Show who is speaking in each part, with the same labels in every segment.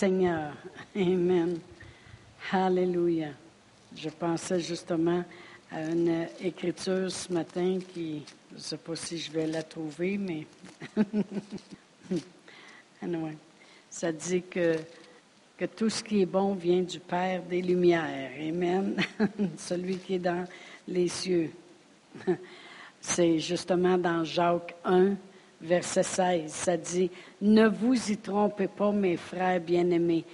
Speaker 1: Seigneur. Amen. Alléluia. Je pensais justement à une écriture ce matin qui, je ne sais pas si je vais la trouver, mais anyway, ça dit que, que tout ce qui est bon vient du Père des Lumières. Amen. Celui qui est dans les cieux. C'est justement dans Jacques 1, verset 16. Ça dit, Ne vous y trompez pas, mes frères bien-aimés.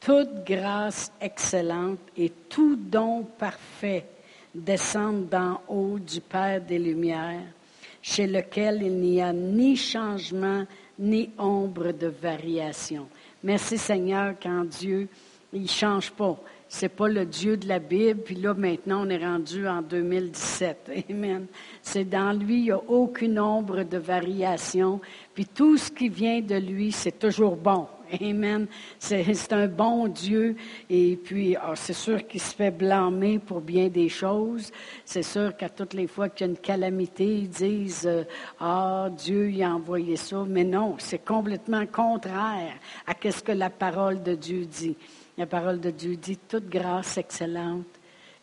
Speaker 1: Toute grâce excellente et tout don parfait descendent d'en haut du Père des Lumières, chez lequel il n'y a ni changement ni ombre de variation. Merci Seigneur quand Dieu, il ne change pas. C'est pas le Dieu de la Bible, puis là, maintenant, on est rendu en 2017. Amen. C'est dans lui, il n'y a aucune ombre de variation, puis tout ce qui vient de lui, c'est toujours bon. Amen. C'est un bon Dieu. Et puis, ah, c'est sûr qu'il se fait blâmer pour bien des choses. C'est sûr qu'à toutes les fois qu'il y a une calamité, ils disent euh, Ah, Dieu il a envoyé ça. Mais non, c'est complètement contraire à ce que la parole de Dieu dit. La parole de Dieu dit, toute grâce excellente,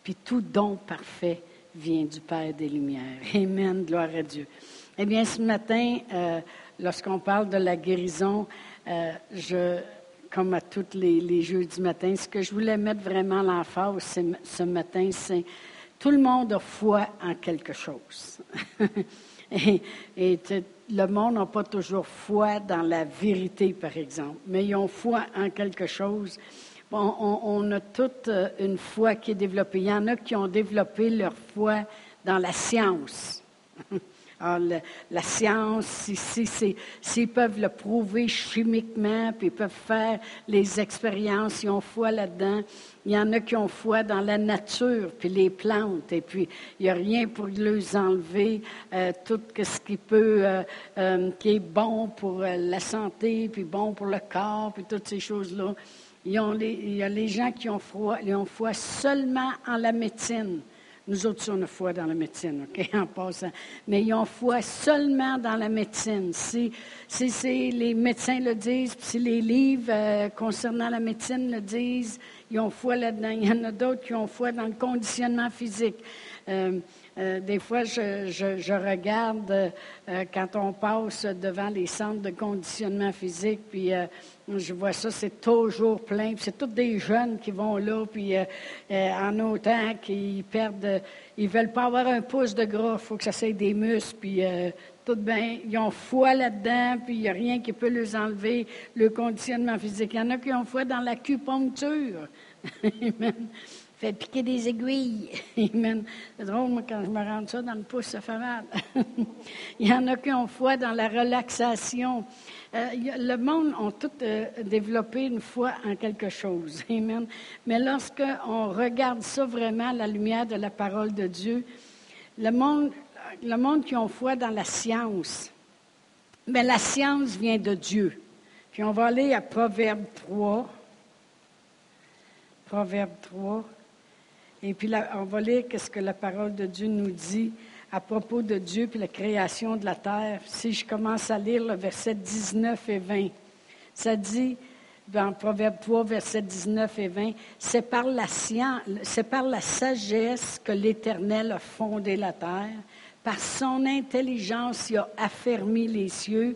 Speaker 1: puis tout don parfait vient du Père des Lumières. Amen, gloire à Dieu. Eh bien, ce matin, euh, lorsqu'on parle de la guérison, euh, je, comme à tous les, les du matin, ce que je voulais mettre vraiment l'emphase ce matin, c'est tout le monde a foi en quelque chose. et le monde n'a pas toujours foi dans la vérité, par exemple, mais ils ont foi en quelque chose on, a toute euh, une foi qui est développée. Il y en a qui ont développé leur foi dans la science. Alors, la science, s'ils peuvent le prouver chimiquement, puis ils peuvent faire les expériences, ils ont foi là-dedans. Il y en a qui ont foi dans la nature, puis les plantes, et puis il n'y a rien pour les enlever euh, tout ce qui peut, euh, qui est bon pour la santé, puis bon pour le corps, puis toutes ces choses-là il y a les gens qui ont foi, ils ont foi seulement en la médecine. Nous autres, on a foi dans la médecine, OK, en passant. Mais ils ont foi seulement dans la médecine. Si, si, les médecins le disent, puis si les livres euh, concernant la médecine le disent, ils ont foi là-dedans. Il y en a d'autres qui ont foi dans le conditionnement physique. Euh, euh, des fois, je, regarde euh, quand on passe devant les centres de conditionnement physique, puis euh, je vois ça, c'est toujours plein. C'est tous des jeunes qui vont là, puis en autant qu'ils perdent, ils veulent pas avoir un pouce de gras, il faut que ça soit des muscles, puis tout bien, ils ont foi là-dedans, puis il n'y a rien qui peut les enlever, le conditionnement physique. Il y en a qui ont foi dans l'acupuncture. fait piquer des aiguilles. C'est drôle, moi, quand je me rends ça dans le pouce, ça fait mal. Il y en a qui ont foi dans la relaxation. Euh, le monde a tout euh, développé une foi en quelque chose. Amen. Mais lorsqu'on regarde ça vraiment la lumière de la parole de Dieu, le monde, le monde qui ont foi dans la science, mais la science vient de Dieu. Puis on va aller à Proverbe 3. Proverbe 3. Et puis on va lire ce que la parole de Dieu nous dit à propos de Dieu et la création de la terre? Si je commence à lire le verset 19 et 20, ça dit dans Proverbe 3, verset 19 et 20, c'est par la science, c'est par la sagesse que l'Éternel a fondé la terre, par son intelligence il a affermi les cieux,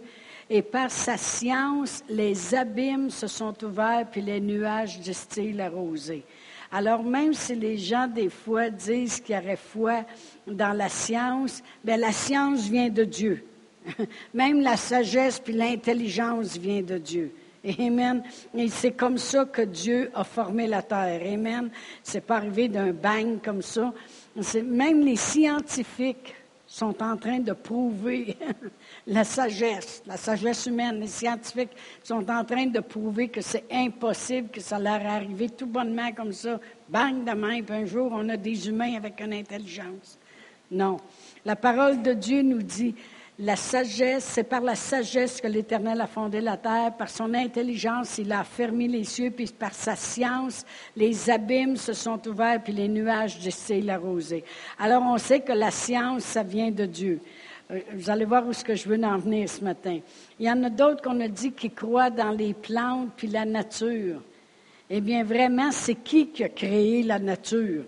Speaker 1: et par sa science les abîmes se sont ouverts puis les nuages distillent la rosée. Alors même si les gens des fois disent qu'il y aurait foi dans la science, bien la science vient de Dieu. même la sagesse puis l'intelligence vient de Dieu. Amen. Et c'est comme ça que Dieu a formé la terre. Amen. C'est pas arrivé d'un bang comme ça. Même les scientifiques sont en train de prouver la sagesse, la sagesse humaine. Les scientifiques sont en train de prouver que c'est impossible que ça leur arrive tout bonnement comme ça, bang de main, puis un jour on a des humains avec une intelligence. Non. La parole de Dieu nous dit, la sagesse, c'est par la sagesse que l'Éternel a fondé la terre, par son intelligence, il a fermé les cieux, puis par sa science, les abîmes se sont ouverts, puis les nuages distillent la rosée. Alors on sait que la science, ça vient de Dieu. Euh, vous allez voir où ce que je veux en venir ce matin. Il y en a d'autres qu'on a dit qui croient dans les plantes puis la nature. Eh bien, vraiment, c'est qui qui a créé la nature?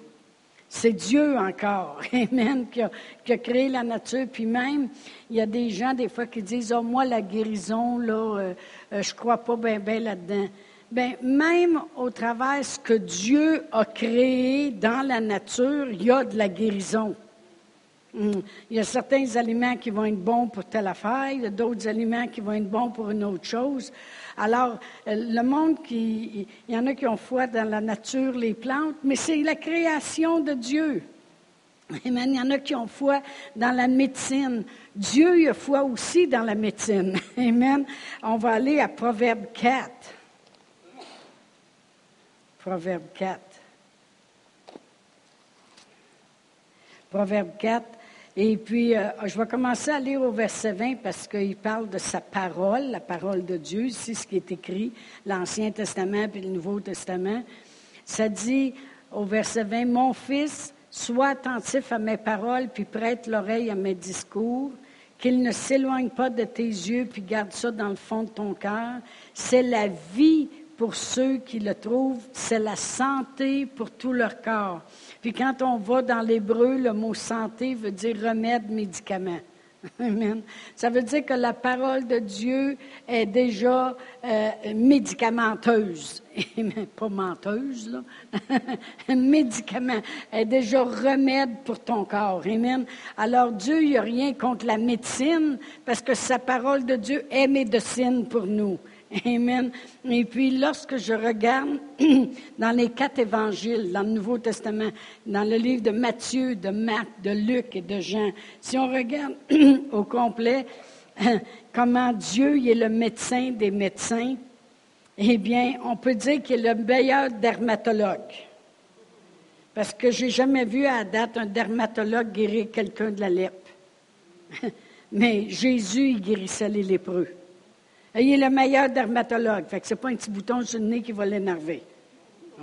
Speaker 1: C'est Dieu encore, Amen, qui a, créé la nature. Puis même, il y a des gens, des fois, qui disent, oh, moi, la guérison, là, euh, euh, je crois pas bien ben là-dedans. Bien, même au travers ce que Dieu a créé dans la nature, il y a de la guérison. Hmm. Il y a certains aliments qui vont être bons pour telle affaire, il y a d'autres aliments qui vont être bons pour une autre chose. Alors, euh, le monde il y en a qui ont foi dans la nature, les plantes, mais c'est la création de Dieu. Amen. Il y en a qui ont foi dans la médecine. Dieu a foi aussi dans la médecine. Amen. On va aller à Proverbe 4. Proverbe 4. Proverbe 4. Et puis, euh, je vais commencer à lire au verset 20 parce qu'il parle de sa parole, la parole de Dieu, c'est ce qui est écrit, l'Ancien Testament puis le Nouveau Testament. Ça dit au verset 20, Mon fils, sois attentif à mes paroles, puis prête l'oreille à mes discours, qu'il ne s'éloigne pas de tes yeux, puis garde ça dans le fond de ton cœur. C'est la vie pour ceux qui le trouvent, c'est la santé pour tout leur corps. Puis quand on va dans l'hébreu, le mot santé veut dire remède, médicament. Amen. Ça veut dire que la parole de Dieu est déjà euh, médicamenteuse. Pas menteuse, là. Médicament. est déjà remède pour ton corps. Amen. Alors Dieu, il n'y a rien contre la médecine parce que sa parole de Dieu est médecine pour nous. Amen. Et puis, lorsque je regarde dans les quatre évangiles, dans le Nouveau Testament, dans le livre de Matthieu, de Marc, de Luc et de Jean, si on regarde au complet comment Dieu est le médecin des médecins, eh bien, on peut dire qu'il est le meilleur dermatologue. Parce que j'ai jamais vu à date un dermatologue guérir quelqu'un de la lèpre. Mais Jésus, il guérissait les lépreux. Il est le meilleur dermatologue. Fait que c'est pas un petit bouton sur le nez qui va l'énerver.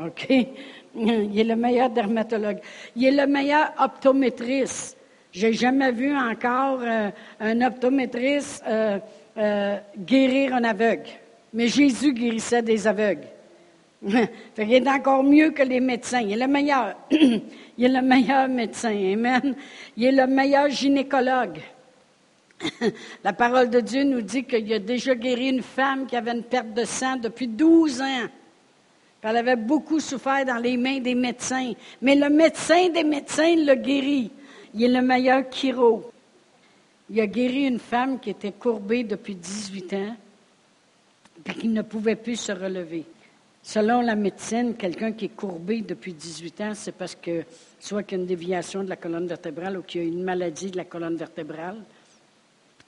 Speaker 1: OK? Il est le meilleur dermatologue. Il est le meilleur optométriste. J'ai jamais vu encore euh, un optométriste euh, euh, guérir un aveugle. Mais Jésus guérissait des aveugles. il est encore mieux que les médecins. Il est le meilleur. il est le meilleur médecin. Amen. Il est le meilleur gynécologue. La parole de Dieu nous dit qu'il a déjà guéri une femme qui avait une perte de sang depuis 12 ans. Elle avait beaucoup souffert dans les mains des médecins. Mais le médecin des médecins l'a guéri. Il est le meilleur chiro. Il a guéri une femme qui était courbée depuis 18 ans et qui ne pouvait plus se relever. Selon la médecine, quelqu'un qui est courbé depuis 18 ans, c'est parce que soit qu'il y a une déviation de la colonne vertébrale ou qu'il y a une maladie de la colonne vertébrale.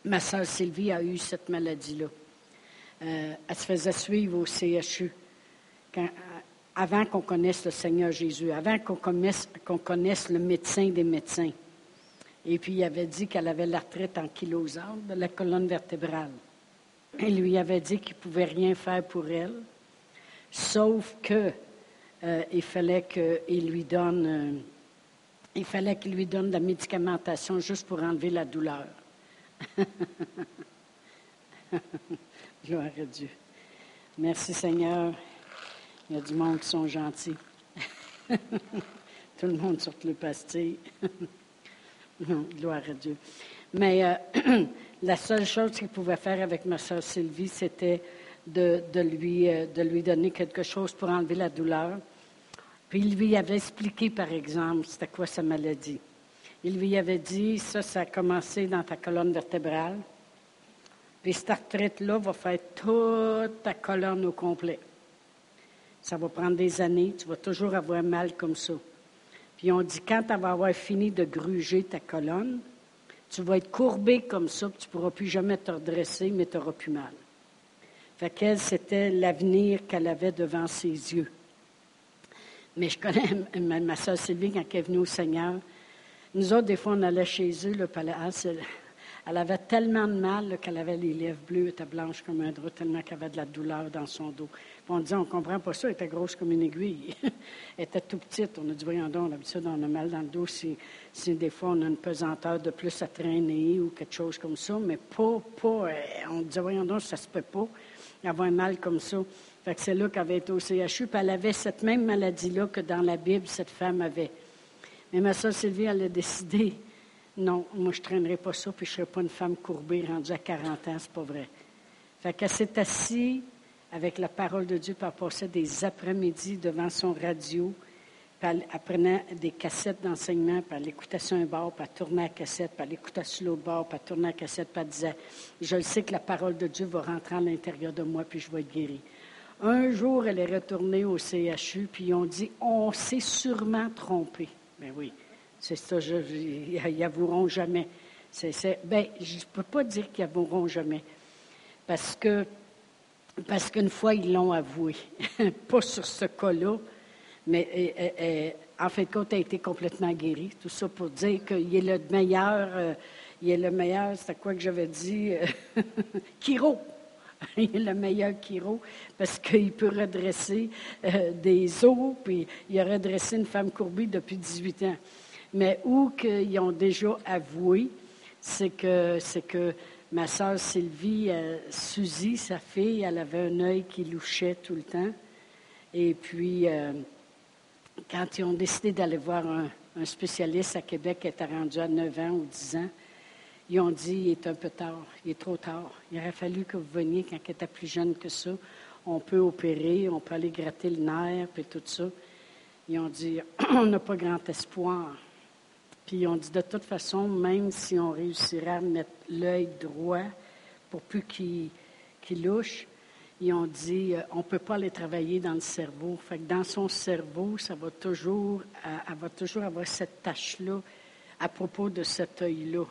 Speaker 1: Ma sœur Sylvie a eu cette maladie-là. Euh, elle se faisait suivre au CHU euh, avant qu'on connaisse le Seigneur Jésus, avant qu'on connaisse, le médecin des médecins. Et puis, il avait dit qu'elle avait l'arthrite ankylosante de la colonne vertébrale. Il lui avait dit qu'il ne pouvait rien faire pour elle, sauf que euh, qu'il lui donne, il fallait qu'il lui donne de la médicamentation juste pour enlever la douleur. Gloire à Dieu. Merci Seigneur. Il y a du monde qui sont gentils. Tout le monde sur le pastille. Gloire à Dieu. Mais euh, la seule chose qu'il pouvait faire avec ma soeur Sylvie, c'était de, lui, euh, de lui donner quelque chose pour enlever la douleur. Puis il lui avait expliqué, par exemple, c'était quoi sa maladie. Il lui avait dit, ça, ça a commencé dans ta colonne vertébrale. Puis cette retraite-là va faire toute ta colonne au complet. Ça va prendre des années, tu vas toujours avoir mal comme ça. Puis on dit, quand tu vas avoir fini de gruger ta colonne, tu vas être courbé comme ça, tu ne pourras plus jamais te redresser, mais tu n'auras plus mal. Fait qu'elle, c'était l'avenir qu'elle avait devant ses yeux. Mais je connais ma, ma soeur Sylvie, quand elle est venue au Seigneur, nous autres, des fois, on allait chez eux, le palais. Elle, Elle avait tellement de mal qu'elle avait les lèvres bleues, elle était blanche comme un drap, tellement qu'elle avait de la douleur dans son dos. Puis on disait, on ne comprend pas ça, elle était grosse comme une aiguille. elle était tout petite. On a dit, voyons donc, d'habitude, on a mal dans le dos si, si, des fois on a une pesanteur de plus à traîner ou quelque chose comme ça, mais pas, pas, euh, on disait, voyons donc, ça se peut pas avoir un mal comme ça. Fait que c'est là qu'elle avait été au CHU, puis elle avait cette même maladie-là que dans la Bible, cette femme avait. Mais ma soeur Sylvie, elle a décidé non, moi, je ne traînerai pas ça, puis je ne serai pas une femme courbée rendue à 40 ans, c'est pas vrai. Fait qu'elle s'est assise avec la parole de Dieu, puis elle passait des après-midi devant son radio, puis des cassettes d'enseignement, puis elle écoutait sur un bord, puis elle tournait la cassette, puis elle écoutait sur l'autre bord, puis elle tournait la cassette, puis elle disait Je le sais que la parole de Dieu va rentrer à l'intérieur de moi, puis je vais être guérie. Un jour, elle est retournée au CHU, puis ils ont dit On s'est sûrement trompé. Ben oui. C'est ça, je, ils avoueront jamais. ben, je ne peux pas dire qu'ils avoueront jamais. Parce que parce qu'une fois, ils l'ont avoué. pas sur ce cas-là, mais en fait, compte, elle a été complètement guérie. Tout ça pour dire qu'il est le meilleur, euh, il est le meilleur, c'était quoi que j'avais dit? Chiro. il est le meilleur chiro parce qu'il peut redresser euh, des os, puis il a redressé une femme courbée depuis 18 ans mais où qu'ils ont déjà avoué, c'est que, c'est que ma sœur Sylvie, euh, Suzy, sa fille, elle avait un œil qui louchait tout le temps. Et puis, euh, quand ils ont décidé d'aller voir un, spécialiste à Québec qui était rendu à 9 ans ou 10 ans, ils ont dit, il est un peu tard, il est trop tard. Il aurait fallu que vous veniez quand il était plus jeune que ça. On peut opérer, on peut aller gratter le nerf, et tout ça. Ils ont dit, on n'a pas grand espoir. Puis on dit de toute façon, même si on réussirait à mettre l'œil droit pour plus qu'il louche, ils ont dit euh, on ne peut pas aller travailler dans le cerveau. Fait que dans son cerveau, ça va toujours, euh, elle va toujours avoir cette tâche-là à propos de cet œil-là.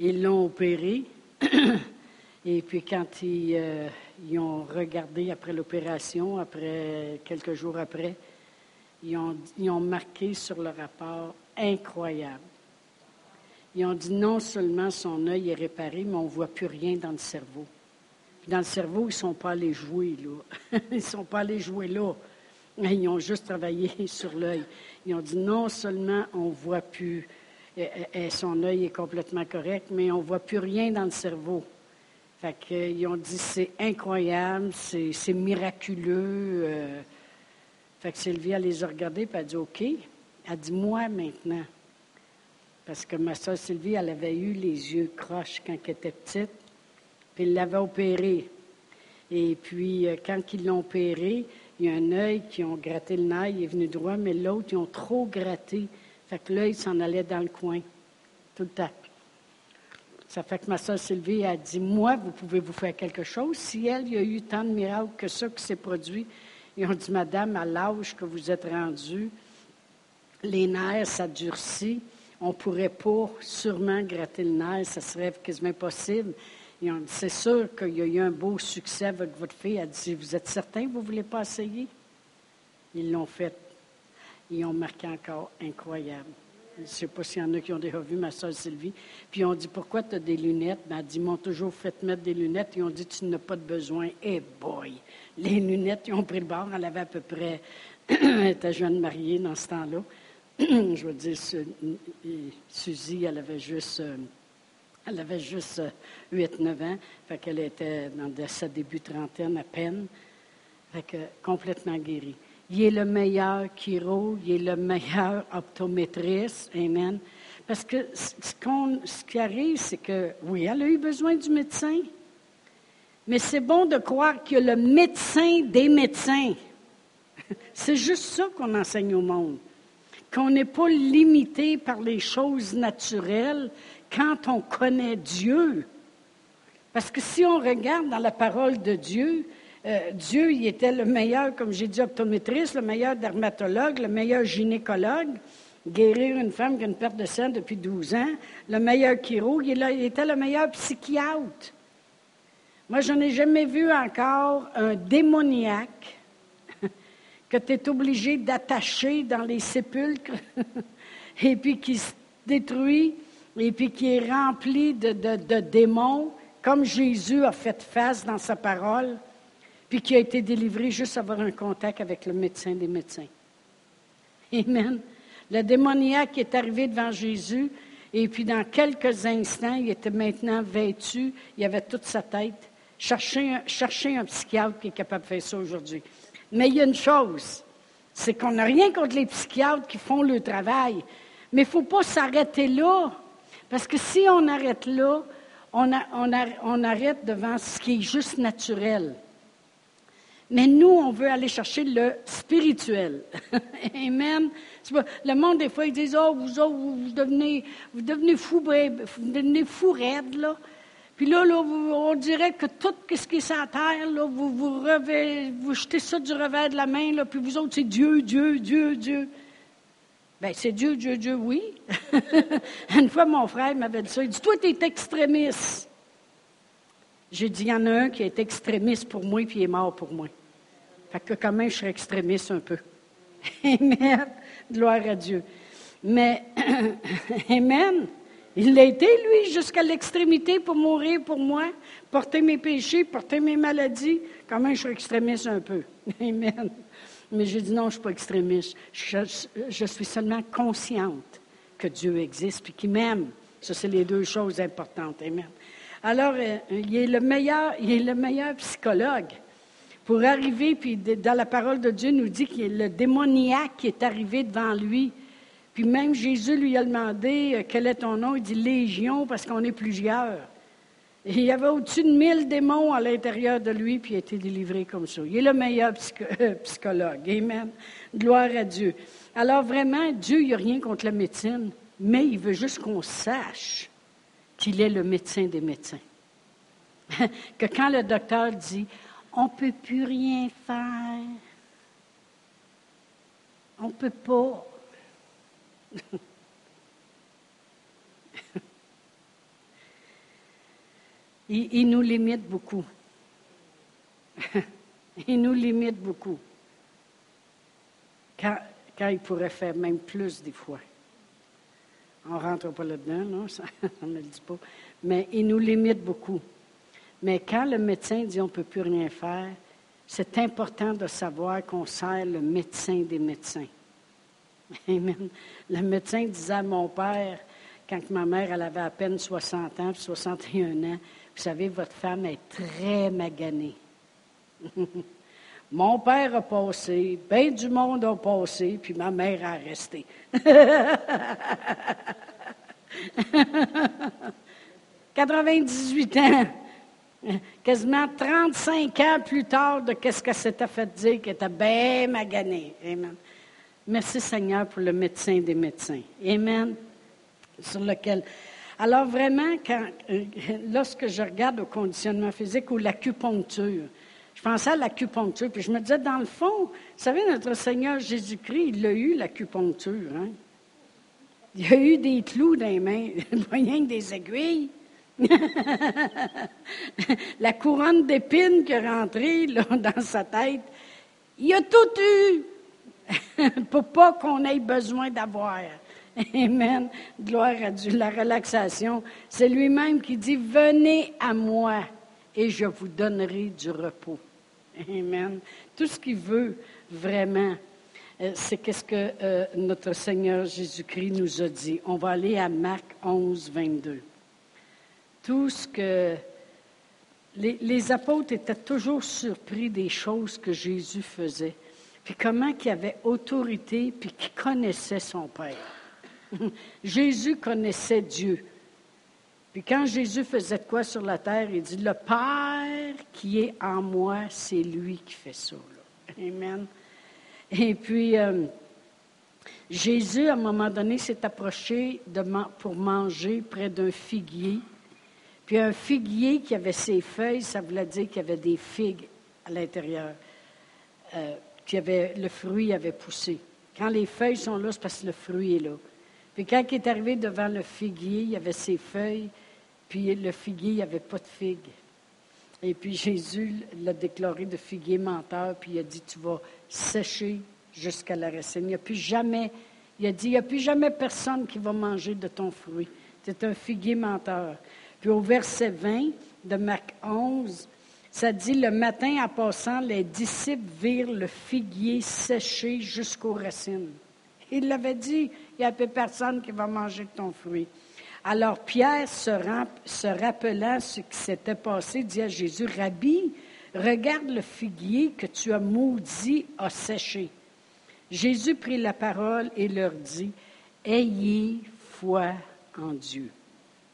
Speaker 1: Ils l'ont opéré. Et puis quand ils, euh, ils ont regardé après l'opération, après quelques jours après, ils ont, ils ont marqué sur le rapport incroyable. Ils ont dit non seulement son œil est réparé, mais on ne voit plus rien dans le cerveau. dans le cerveau, ils ne sont pas allés jouer là. ils ne sont pas allés jouer là. Ils ont juste travaillé sur l'œil. Ils ont dit non seulement on ne voit plus, son œil est complètement correct, mais on ne voit plus rien dans le cerveau. Fait qu'ils ont dit c'est incroyable, c'est miraculeux. Euh. fait que Sylvie, elle les a regardés et elle a dit OK. Elle dit Moi maintenant. Parce que ma soeur Sylvie, elle avait eu les yeux croches quand elle était petite, puis il l'avait opérée. Et puis, euh, quand ils l'ont opéré, il y a un œil qui ont gratté le nerf, il est venu droit, mais l'autre, ils ont trop gratté. Fait que l'œil s'en allait dans le coin, tout le temps. Ça fait que ma soeur Sylvie a dit Moi, vous pouvez vous faire quelque chose. Si elle, il y a eu tant de miracles que ça qui s'est produit, ils ont dit Madame, à l'âge que vous êtes rendue, les nerfs, ça durcit. On ne pourrait pas sûrement gratter le nerf, ça serait quasiment possible. C'est sûr qu'il y a eu un beau succès avec votre fille. Elle dit Vous êtes certain que vous ne voulez pas essayer? Ils l'ont fait. Ils ont marqué encore incroyable. Je ne sais pas s'il y en a qui ont déjà vu ma soeur Sylvie. Puis ils ont dit Pourquoi tu as des lunettes? Ben, Elle dit Ils m'ont toujours fait mettre des lunettes. Ils ont dit Tu n'as pas de besoin. Eh boy Les lunettes, ils ont pris le bord. Elle avait à peu près. elle était jeune mariée dans ce temps-là. je veux dire, Suzy, elle avait juste, euh, elle avait juste 8-9 euh, ans, fait qu'elle était dans sa début trentaine à peine, fait que complètement guérie. Il est le meilleur chiro, il est le meilleur optométriste, amen. Parce que ce, ce qui arrive, c'est que, oui, elle a eu besoin du médecin, mais c'est bon de croire a le médecin des médecins. C'est juste ça qu'on enseigne au monde qu'on n'est pas limité par les choses naturelles quand on connaît Dieu. Parce que si on regarde dans la parole de Dieu, euh, Dieu, il était le meilleur, comme j'ai dit, optométriste, le meilleur dermatologue, le meilleur gynécologue, guérir une femme qui a une perte de sang depuis 12 ans, le meilleur chirurgue, il, il était le meilleur psychiatre. Moi, je n'ai jamais vu encore un démoniaque que tu es obligé d'attacher dans les sépulcres et puis qui se détruit et puis qui est rempli de démons, comme Jésus a fait face dans sa parole, puis qui a été délivré juste avoir un contact avec le médecin des médecins. Amen. Le démoniaque est arrivé devant Jésus, et puis dans quelques instants, il était maintenant vêtu, il avait toute sa tête. Cherchez un, psychiatre qui est capable de faire ça aujourd'hui. Mais il y a une chose, c'est qu'on n'a rien contre les psychiatres qui font le travail, mais il ne faut pas s'arrêter là, parce que si on arrête là, on arrête devant ce qui est juste naturel. Mais nous, on veut aller chercher le spirituel. Amen. Le monde, des fois, ils disent, oh, vous, vous, devenez, vous devenez fou, vous devenez fou raide, là. Puis là, là on dirait que tout ce qui est sur la terre, là, vous, vous, vous jetez ça du revers de la main, là, puis vous autres, c'est Dieu, Dieu, Dieu, Dieu. Bien, c'est Dieu, Dieu, Dieu, oui. Une fois, mon frère m'avait dit ça. Il dit, toi, tu es extrémiste. J'ai dit, il y en a un qui est extrémiste pour moi, puis il est mort pour moi. Fait que quand même, je serais extrémiste un peu. Amen. Gloire à Dieu. Mais, Amen. Il l'a été, lui, jusqu'à l'extrémité pour mourir pour moi, porter mes péchés, porter mes maladies. Quand même, je suis extrémiste un peu. Amen. Mais j'ai dit non, je ne suis pas extrémiste. Je, suis seulement consciente que Dieu existe et qu'il m'aime. Ça, c'est les deux choses importantes. Amen. Alors, euh, il est le meilleur, il est le meilleur psychologue pour arriver, puis dans la parole de Dieu nous dit qu'il le démoniaque qui est arrivé devant lui. Puis même Jésus lui a demandé euh, quel est ton nom? Il dit Légion parce qu'on est plusieurs. il y avait au-dessus de mille démons à l'intérieur de lui, puis il a été délivré comme ça. Il est le meilleur euh, psychologue. Amen. Gloire à Dieu. Alors vraiment, Dieu, il n'y a rien contre la médecine, mais il veut juste qu'on sache qu'il est le médecin des médecins. que quand le docteur dit on ne peut plus rien faire. On ne peut pas. il, nous limite beaucoup. il nous limite beaucoup. Quand, il pourrait faire même plus des fois. On ne rentre pas là-dedans, non, on ne le dit pas. Mais il nous limite beaucoup. Mais quand le médecin dit on ne peut plus rien faire, c'est important de savoir qu'on sert le médecin des médecins. Amen. Le médecin disait à mon père, quand ma mère avait à peine 60 ans, 61 ans, vous savez, votre femme est très maganée. Mon père a passé, bien du monde a passé, puis ma mère a resté. 98 ans. Quasiment 35 ans plus tard de qu'est-ce que s'était fait dire qu'elle était bien maganée. Amen. Merci Seigneur pour le médecin des médecins. Amen. Sur lequel. Alors vraiment, quand, euh, lorsque je regarde au conditionnement physique ou l'acupuncture, je pensais à l'acupuncture, puis je me disais, dans le fond, vous savez, notre Seigneur Jésus-Christ, il a eu l'acupuncture. Hein? Il a eu des clous dans les mains, rien que des aiguilles. La couronne d'épines qui est rentrée dans sa tête, il a tout eu pour pas qu'on ait besoin d'avoir. Amen. Gloire à Dieu. La relaxation, c'est lui-même qui dit, venez à moi et je vous donnerai du repos. Amen. Tout ce qu'il veut vraiment, euh, c'est qu'est-ce que euh, notre Seigneur Jésus-Christ nous a dit. On va aller à Marc 11, 22 tout ce que les, apôtres étaient toujours surpris des choses que Jésus faisait, puis comment il avait autorité, puis qu'il connaissait son Père. Jésus connaissait Dieu. Puis quand Jésus faisait quoi sur la terre, il dit, le Père qui est en moi, c'est lui qui fait ça. Amen. Et puis, euh, Jésus, à un moment donné, s'est approché pour manger près d'un figuier. Puis un figuier qui avait ses feuilles, ça voulait dire qu'il y avait des figues à l'intérieur, euh, le fruit avait poussé. Quand les feuilles sont là, c'est parce que le fruit est là. Puis quand il est arrivé devant le figuier, il y avait ses feuilles, puis le figuier, il n'y avait pas de figues. Et puis Jésus l'a déclaré de figuier menteur, puis il a dit, tu vas sécher jusqu'à la racine. Il n'y a plus jamais, il a dit, il n'y a plus jamais personne qui va manger de ton fruit. C'est un figuier menteur. Puis au verset 20 de Marc 11, ça dit Le matin, en passant, les disciples virent le figuier séché jusqu'aux racines. Il l'avait dit il n'y a plus personne qui va manger ton fruit. Alors Pierre, se, se rappelant ce qui s'était passé, dit à Jésus Rabbi, regarde le figuier que tu as maudit a séché. Jésus prit la parole et leur dit Ayez foi en Dieu.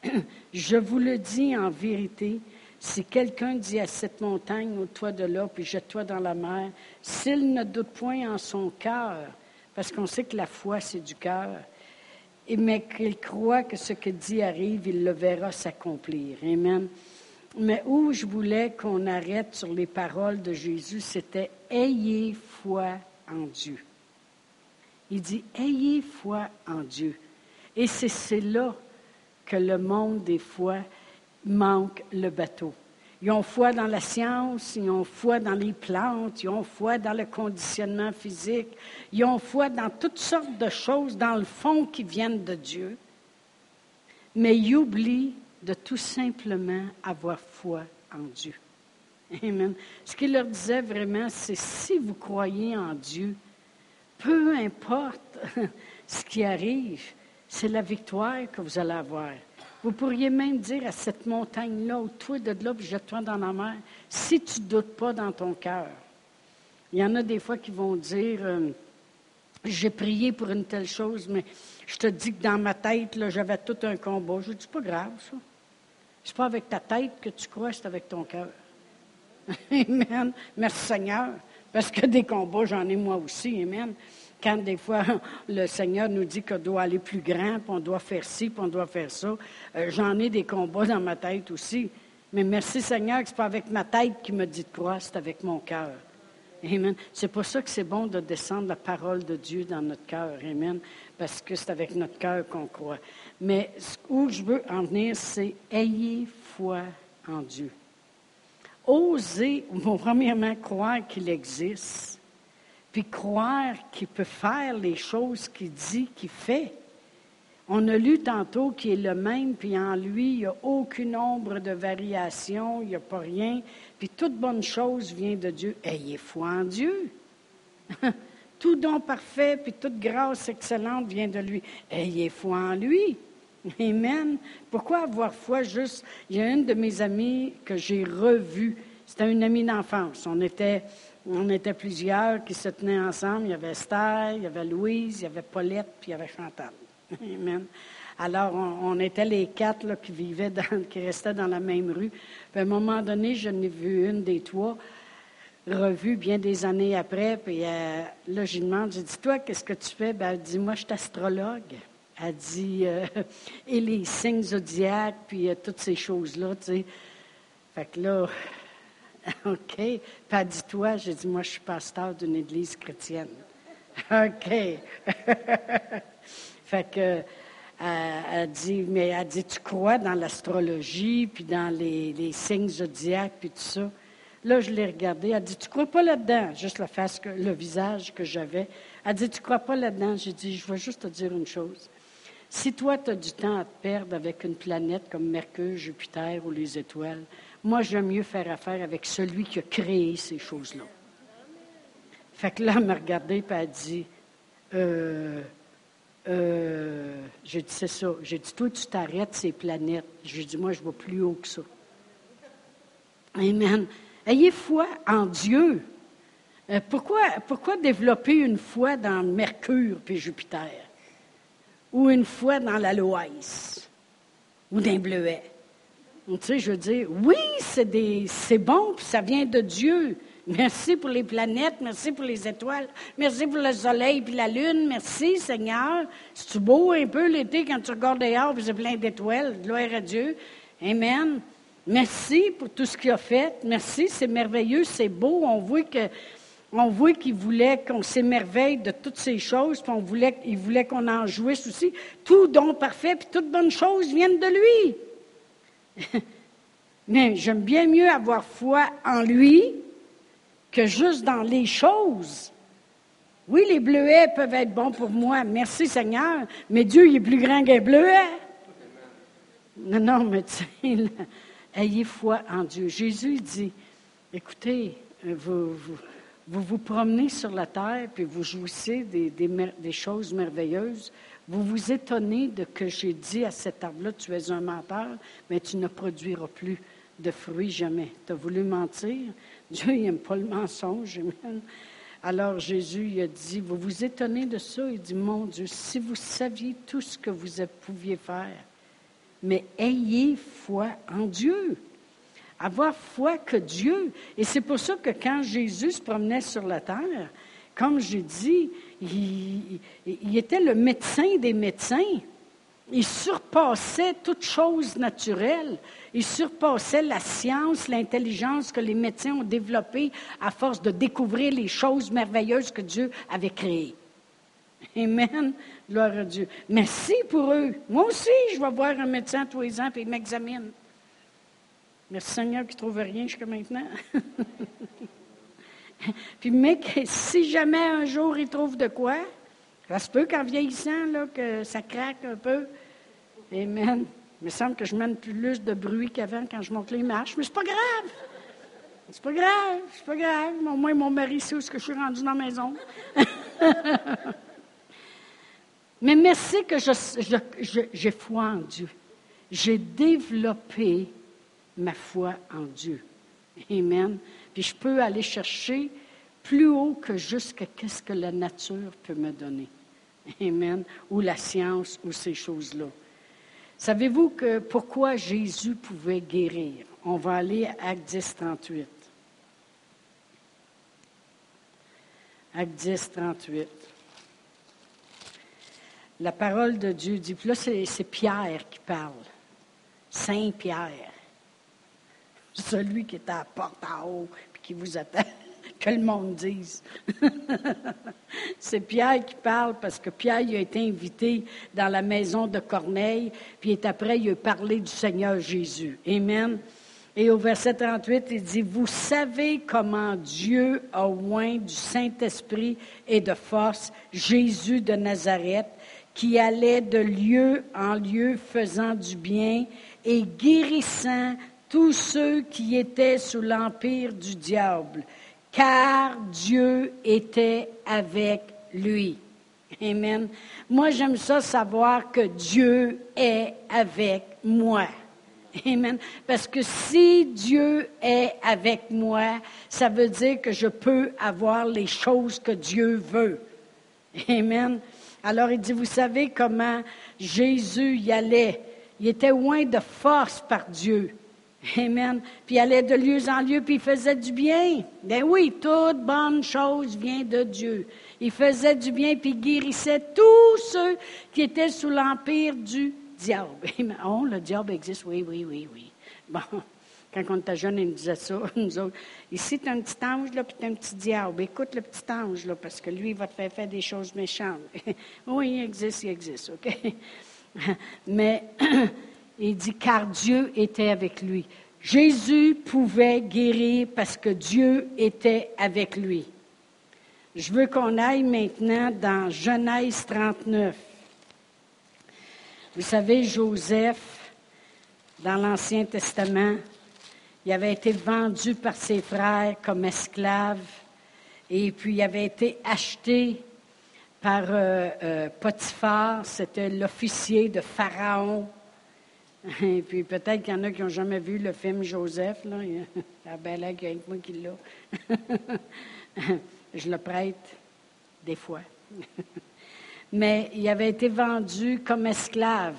Speaker 1: Je vous le dis en vérité, si quelqu'un dit à cette montagne, au toi de là, puis jette-toi dans la mer, s'il ne doute point en son cœur, parce qu'on sait que la foi, c'est du cœur, mais qu'il croit que ce que dit arrive, il le verra s'accomplir. Amen. Mais où je voulais qu'on arrête sur les paroles de Jésus, c'était Ayez foi en Dieu. Il dit Ayez foi en Dieu. Et c'est là que le monde, des fois, manque le bateau. Ils ont foi dans la science, ils ont foi dans les plantes, ils ont foi dans le conditionnement physique, ils ont foi dans toutes sortes de choses, dans le fond, qui viennent de Dieu. Mais ils oublient de tout simplement avoir foi en Dieu. Amen. Ce qu'il leur disait vraiment, c'est si vous croyez en Dieu, peu importe ce qui arrive, c'est la victoire que vous allez avoir. Vous pourriez même dire à cette montagne-là, ou toi de là, puis jette-toi dans la mer, si tu ne doutes pas dans ton cœur. Il y en a des fois qui vont dire, euh, j'ai prié pour une telle chose, mais je te dis que dans ma tête, là, j'avais tout un combat. Je dis, pas grave, ça. C'est pas avec ta tête que tu crois, c'est avec ton cœur. Amen. Merci Seigneur. Parce que des combats, j'en ai moi aussi. Amen. Quand des fois le Seigneur nous dit qu'on doit aller plus grand, puis on doit faire ci, puis on doit faire ça, euh, j'en ai des combats dans ma tête aussi. Mais merci Seigneur que ce n'est pas avec ma tête qui me dit de croire, c'est avec mon cœur. Amen. C'est pour ça que c'est bon de descendre la parole de Dieu dans notre cœur. Amen. Parce que c'est avec notre cœur qu'on croit. Mais où je veux en venir, c'est ayez foi en Dieu. Osez, premièrement, croire qu'il existe puis croire qu'il peut faire les choses qu'il dit qu'il fait. On a lu tantôt qu'il est le même, puis en lui, il n'y a aucune ombre de variation, il n'y a pas rien, puis toute bonne chose vient de Dieu. Ayez foi en Dieu. Tout don parfait, puis toute grâce excellente vient de lui. Ayez foi en lui. Amen. Pourquoi avoir foi juste? Il y a une de mes amies que j'ai revue. C'était une amie d'enfance. On était on était plusieurs qui se tenaient ensemble. Il y avait Esther, il y avait Louise, il y avait Paulette, puis il y avait Chantal. Amen. Alors, on, était les quatre là, qui vivaient, qui restaient dans la même rue. Puis à un moment donné, je n'ai vu une des trois revue bien des années après. Puis euh, là, je lui demande, j'ai dit, toi, qu'est-ce que tu fais? Ben, elle dit, moi, je suis astrologue. Elle dit, euh, et les signes zodiaques, puis euh, toutes ces choses-là, tu sais. Fait que là, OK. Pas dit-toi, j'ai dit, moi, je suis pasteur d'une église chrétienne. OK. fait que, euh, elle dit, mais elle dit, tu crois dans l'astrologie, puis dans les, signes zodiaques, puis tout ça? Là, je l'ai regardé. Elle dit, tu crois pas là-dedans? Juste la face, le visage que j'avais. Elle dit, tu crois pas là-dedans? J'ai dit, je vais juste te dire une chose. Si toi, tu as du temps à te perdre avec une planète comme Mercure, Jupiter ou les étoiles, moi, j'aime mieux faire affaire avec celui qui a créé ces choses-là. Fait que là, elle m'a regardé et elle dit euh, euh, J'ai dit, c'est ça. J'ai dit, toi, tu t'arrêtes ces planètes. J'ai dit, moi, je vais plus haut que ça. Amen. Ayez foi en Dieu. Euh, pourquoi, pourquoi développer une foi dans Mercure puis Jupiter? Ou une foi dans la Loïs? Ou dans Bleuet? Tu sais, je veux dire, oui, c'est bon, puis ça vient de Dieu. Merci pour les planètes, merci pour les étoiles, merci pour le soleil puis la lune, merci Seigneur. C'est beau un peu l'été quand tu regardes dehors puis c'est plein d'étoiles, gloire à Dieu. Amen. Merci pour tout ce qu'il a fait. Merci, c'est merveilleux, c'est beau. On voit voit qu'il voulait qu'on s'émerveille de toutes ces choses, puis voulait, il voulait qu'on en jouisse aussi. Tout don parfait, puis toutes bonnes choses viennent de lui. Mais j'aime bien mieux avoir foi en lui que juste dans les choses. Oui, les bleuets peuvent être bons pour moi. Merci Seigneur. Mais Dieu, il est plus grand qu'un bleuet. Non, non, mais tu ayez foi en Dieu. Jésus dit, écoutez, vous vous, vous promenez sur la terre, puis vous jouissez des, choses merveilleuses. Vous vous étonnez de que j'ai dit à cet arbre-là, tu es un menteur, mais tu ne produiras plus de fruits jamais. Tu as voulu mentir? Dieu n'aime pas le mensonge. Alors Jésus il a dit, vous vous étonnez de ça? Il dit, mon Dieu, si vous saviez tout ce que vous pouviez faire, mais ayez foi en Dieu. Avoir foi que Dieu. Et c'est pour ça que quand Jésus se promenait sur la terre, comme j'ai dit, il, était le médecin des médecins. Il surpassait toute chose naturelle. Il surpassait la science, l'intelligence que les médecins ont développée à force de découvrir les choses merveilleuses que Dieu avait créées. Amen. Gloire à Dieu. Merci pour eux. Moi aussi, je vais voir un médecin tous les ans et il m'examine. Merci Seigneur qui ne trouve rien jusqu'à maintenant. puis, mais si jamais un jour il trouve de quoi, ça se peut qu'en vieillissant, là, que ça craque un peu. Amen. Il me semble que je mène plus de bruit qu'avant quand je monte les marches, mais c'est pas grave. C'est pas grave, c'est pas grave. Au moins, mon mari sait où ce que je suis rendu dans la maison. mais merci que j'ai foi en Dieu. J'ai développé ma foi en Dieu. Amen. Puis je peux aller chercher plus haut que jusqu'à ce que la nature peut me donner. Amen. Ou la science, ou ces choses-là. Savez-vous que pourquoi Jésus pouvait guérir? On va aller à Acte 10, 38. Acte 10, 38. La parole de Dieu dit, puis là c'est Pierre qui parle, Saint Pierre, celui qui est à la porte en haut, puis qui vous attend que le monde dise. c'est Pierre qui parle parce que Pierre a été invité dans la maison de Corneille, puis après, il a parlé du Seigneur Jésus. Amen. Et au verset 38, il dit, Vous savez comment Dieu a oint du Saint-Esprit et de force Jésus de Nazareth, qui allait de lieu en lieu faisant du bien et guérissant tous ceux qui étaient sous l'empire du diable car Dieu était avec lui. Amen. Moi, j'aime ça savoir que Dieu est avec moi. Amen. Parce que si Dieu est avec moi, ça veut dire que je peux avoir les choses que Dieu veut. Amen. Alors il dit, vous savez comment Jésus y allait? Il était loin de force par Dieu. Amen. Puis il allait de lieu en lieu, puis il faisait du bien. Ben oui, toute bonne chose vient de Dieu. Il faisait du bien, puis il guérissait tous ceux qui étaient sous l'empire du diable. Oh, le diable existe, oui, oui, oui, oui. Bon, quand on était jeune, il nous disait ça, nous autres. Ici, tu as un petit ange, là, puis tu as un petit diable. Écoute le petit ange, là, parce que lui, il va te faire faire des choses méchantes. oui, il existe, il existe, OK? Mais il dit, car Dieu était avec lui. Jésus pouvait guérir parce que Dieu était avec lui. Je veux qu'on aille maintenant dans Genèse 39. Vous savez, Joseph, dans l'Ancien Testament, il avait été vendu par ses frères comme esclave et puis il avait été acheté par euh, euh, Potiphar, c'était l'officier de Pharaon. Et puis peut-être qu'il y en a qui n'ont jamais vu le film Joseph. Là. Il y a belle avec moi qui l'a. Je le prête des fois. Mais il avait été vendu comme esclave.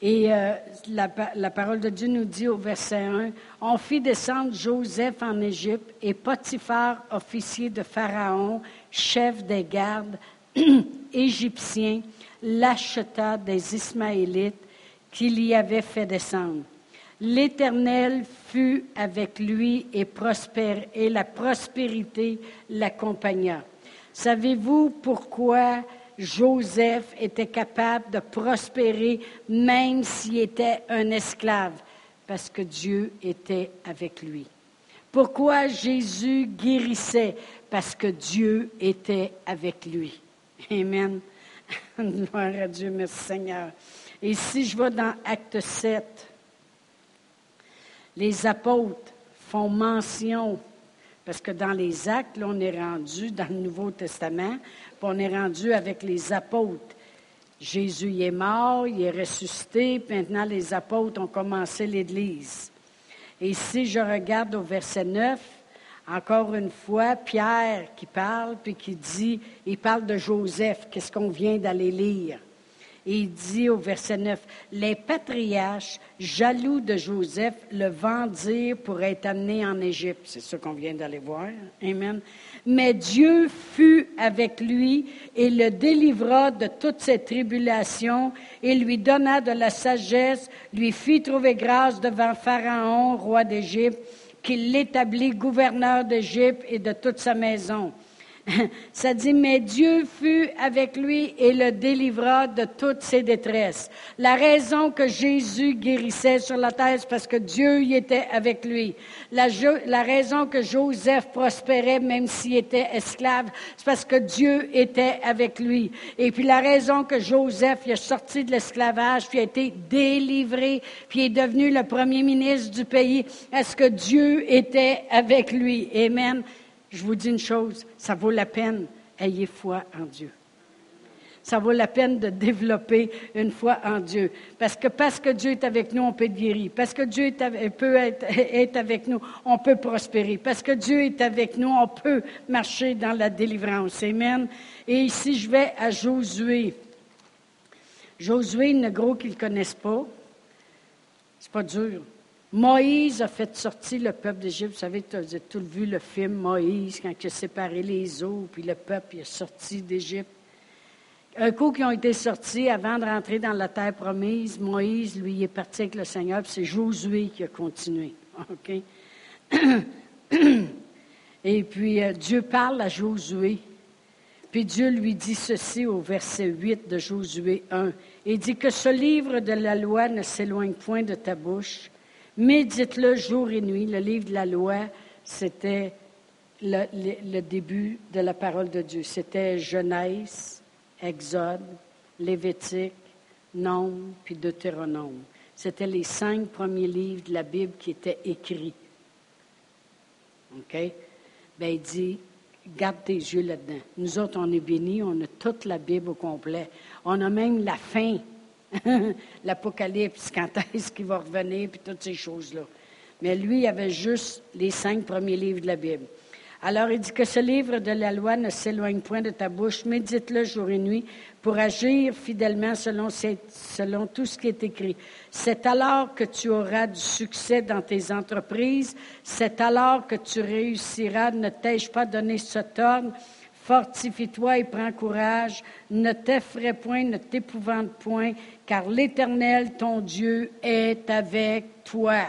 Speaker 1: Et euh, la, la, parole de Dieu nous dit au verset 1, On fit descendre Joseph en Égypte et Potiphar, officier de Pharaon, chef des gardes égyptiens, l'acheta des Ismaélites qu'il y avait fait descendre. L'Éternel fut avec lui et, la prospérité l'accompagna. Savez-vous pourquoi Joseph était capable de prospérer même s'il était un esclave? Parce que Dieu était avec lui. Pourquoi Jésus guérissait? Parce que Dieu était avec lui. Amen. Gloire à Dieu, merci Seigneur. Et si je vais dans Acte 7, les apôtres font mention, parce que dans les actes, là, on est rendu dans le Nouveau Testament, puis on est rendu avec les apôtres. Jésus est mort, il est ressuscité, maintenant les apôtres ont commencé l'Église. Et si je regarde au verset 9, encore une fois, Pierre qui parle, puis qui dit, il parle de Joseph, qu'est-ce qu'on vient d'aller lire? Et il dit au verset 9, les patriarches, jaloux de Joseph, le vendirent pour être amené en Égypte. C'est ce qu'on vient d'aller voir. Amen. Mais Dieu fut avec lui et le délivra de toutes ses tribulations et lui donna de la sagesse, lui fit trouver grâce devant Pharaon, roi d'Égypte, qu'il l'établit gouverneur d'Égypte et de toute sa maison. Ça dit, mais Dieu fut avec lui et le délivra de toutes ses détresses. La raison que Jésus guérissait sur la terre, c'est parce que Dieu y était avec lui. La, raison que Joseph prospérait, même s'il était esclave, c'est parce que Dieu était avec lui. Et puis la raison que Joseph est sorti de l'esclavage, puis a été délivré, puis est devenu le premier ministre du pays, est-ce que Dieu était avec lui? Amen. Je vous dis une chose, ça vaut la peine, ayez foi en Dieu. Ça vaut la peine de développer une foi en Dieu. Parce que parce que Dieu est avec nous, on peut être guéri. Parce que Dieu est, peut être, avec nous, on peut prospérer. Parce que Dieu est avec nous, on peut marcher dans la délivrance. Amen. Et ici, je vais à Josué. Josué, le gros qu'ils ne connaissent pas, c'est pas dur. Moïse a fait sortir le peuple d'Égypte. Vous savez, vous avez tous vu le film Moïse, quand il a séparé les eaux, puis le peuple est sorti d'Égypte. Un coup qui ont été sortis avant de rentrer dans la terre promise, Moïse, lui, est parti avec le Seigneur, puis c'est Josué qui a continué. Et puis, euh, Dieu parle à Josué. Puis Dieu lui dit ceci au verset 8 de Josué 1. Il dit que ce livre de la loi ne s'éloigne point de ta bouche Médite-le jour et nuit. Le livre de la loi, c'était le, début de la parole de Dieu. C'était Genèse, Exode, Lévitique, Nombre, puis Deutéronome. C'était les cinq premiers livres de la Bible qui étaient écrits. OK? Bien, il dit, garde tes yeux là-dedans. Nous autres, on est bénis, on a toute la Bible au complet. On a même la fin l'Apocalypse, quand est-ce qu'il va revenir, puis toutes ces choses-là. Mais lui, il avait juste les cinq premiers livres de la Bible. Alors il dit que ce livre de la loi ne s'éloigne point de ta bouche, médite-le jour et nuit pour agir fidèlement selon, tout ce qui est écrit. C'est alors que tu auras du succès dans tes entreprises, c'est alors que tu réussiras, ne t'ai-je pas donné ce ordre Fortifie-toi et prends courage. Ne t'effraie point, ne t'épouvante point, car l'Éternel, ton Dieu, est avec toi.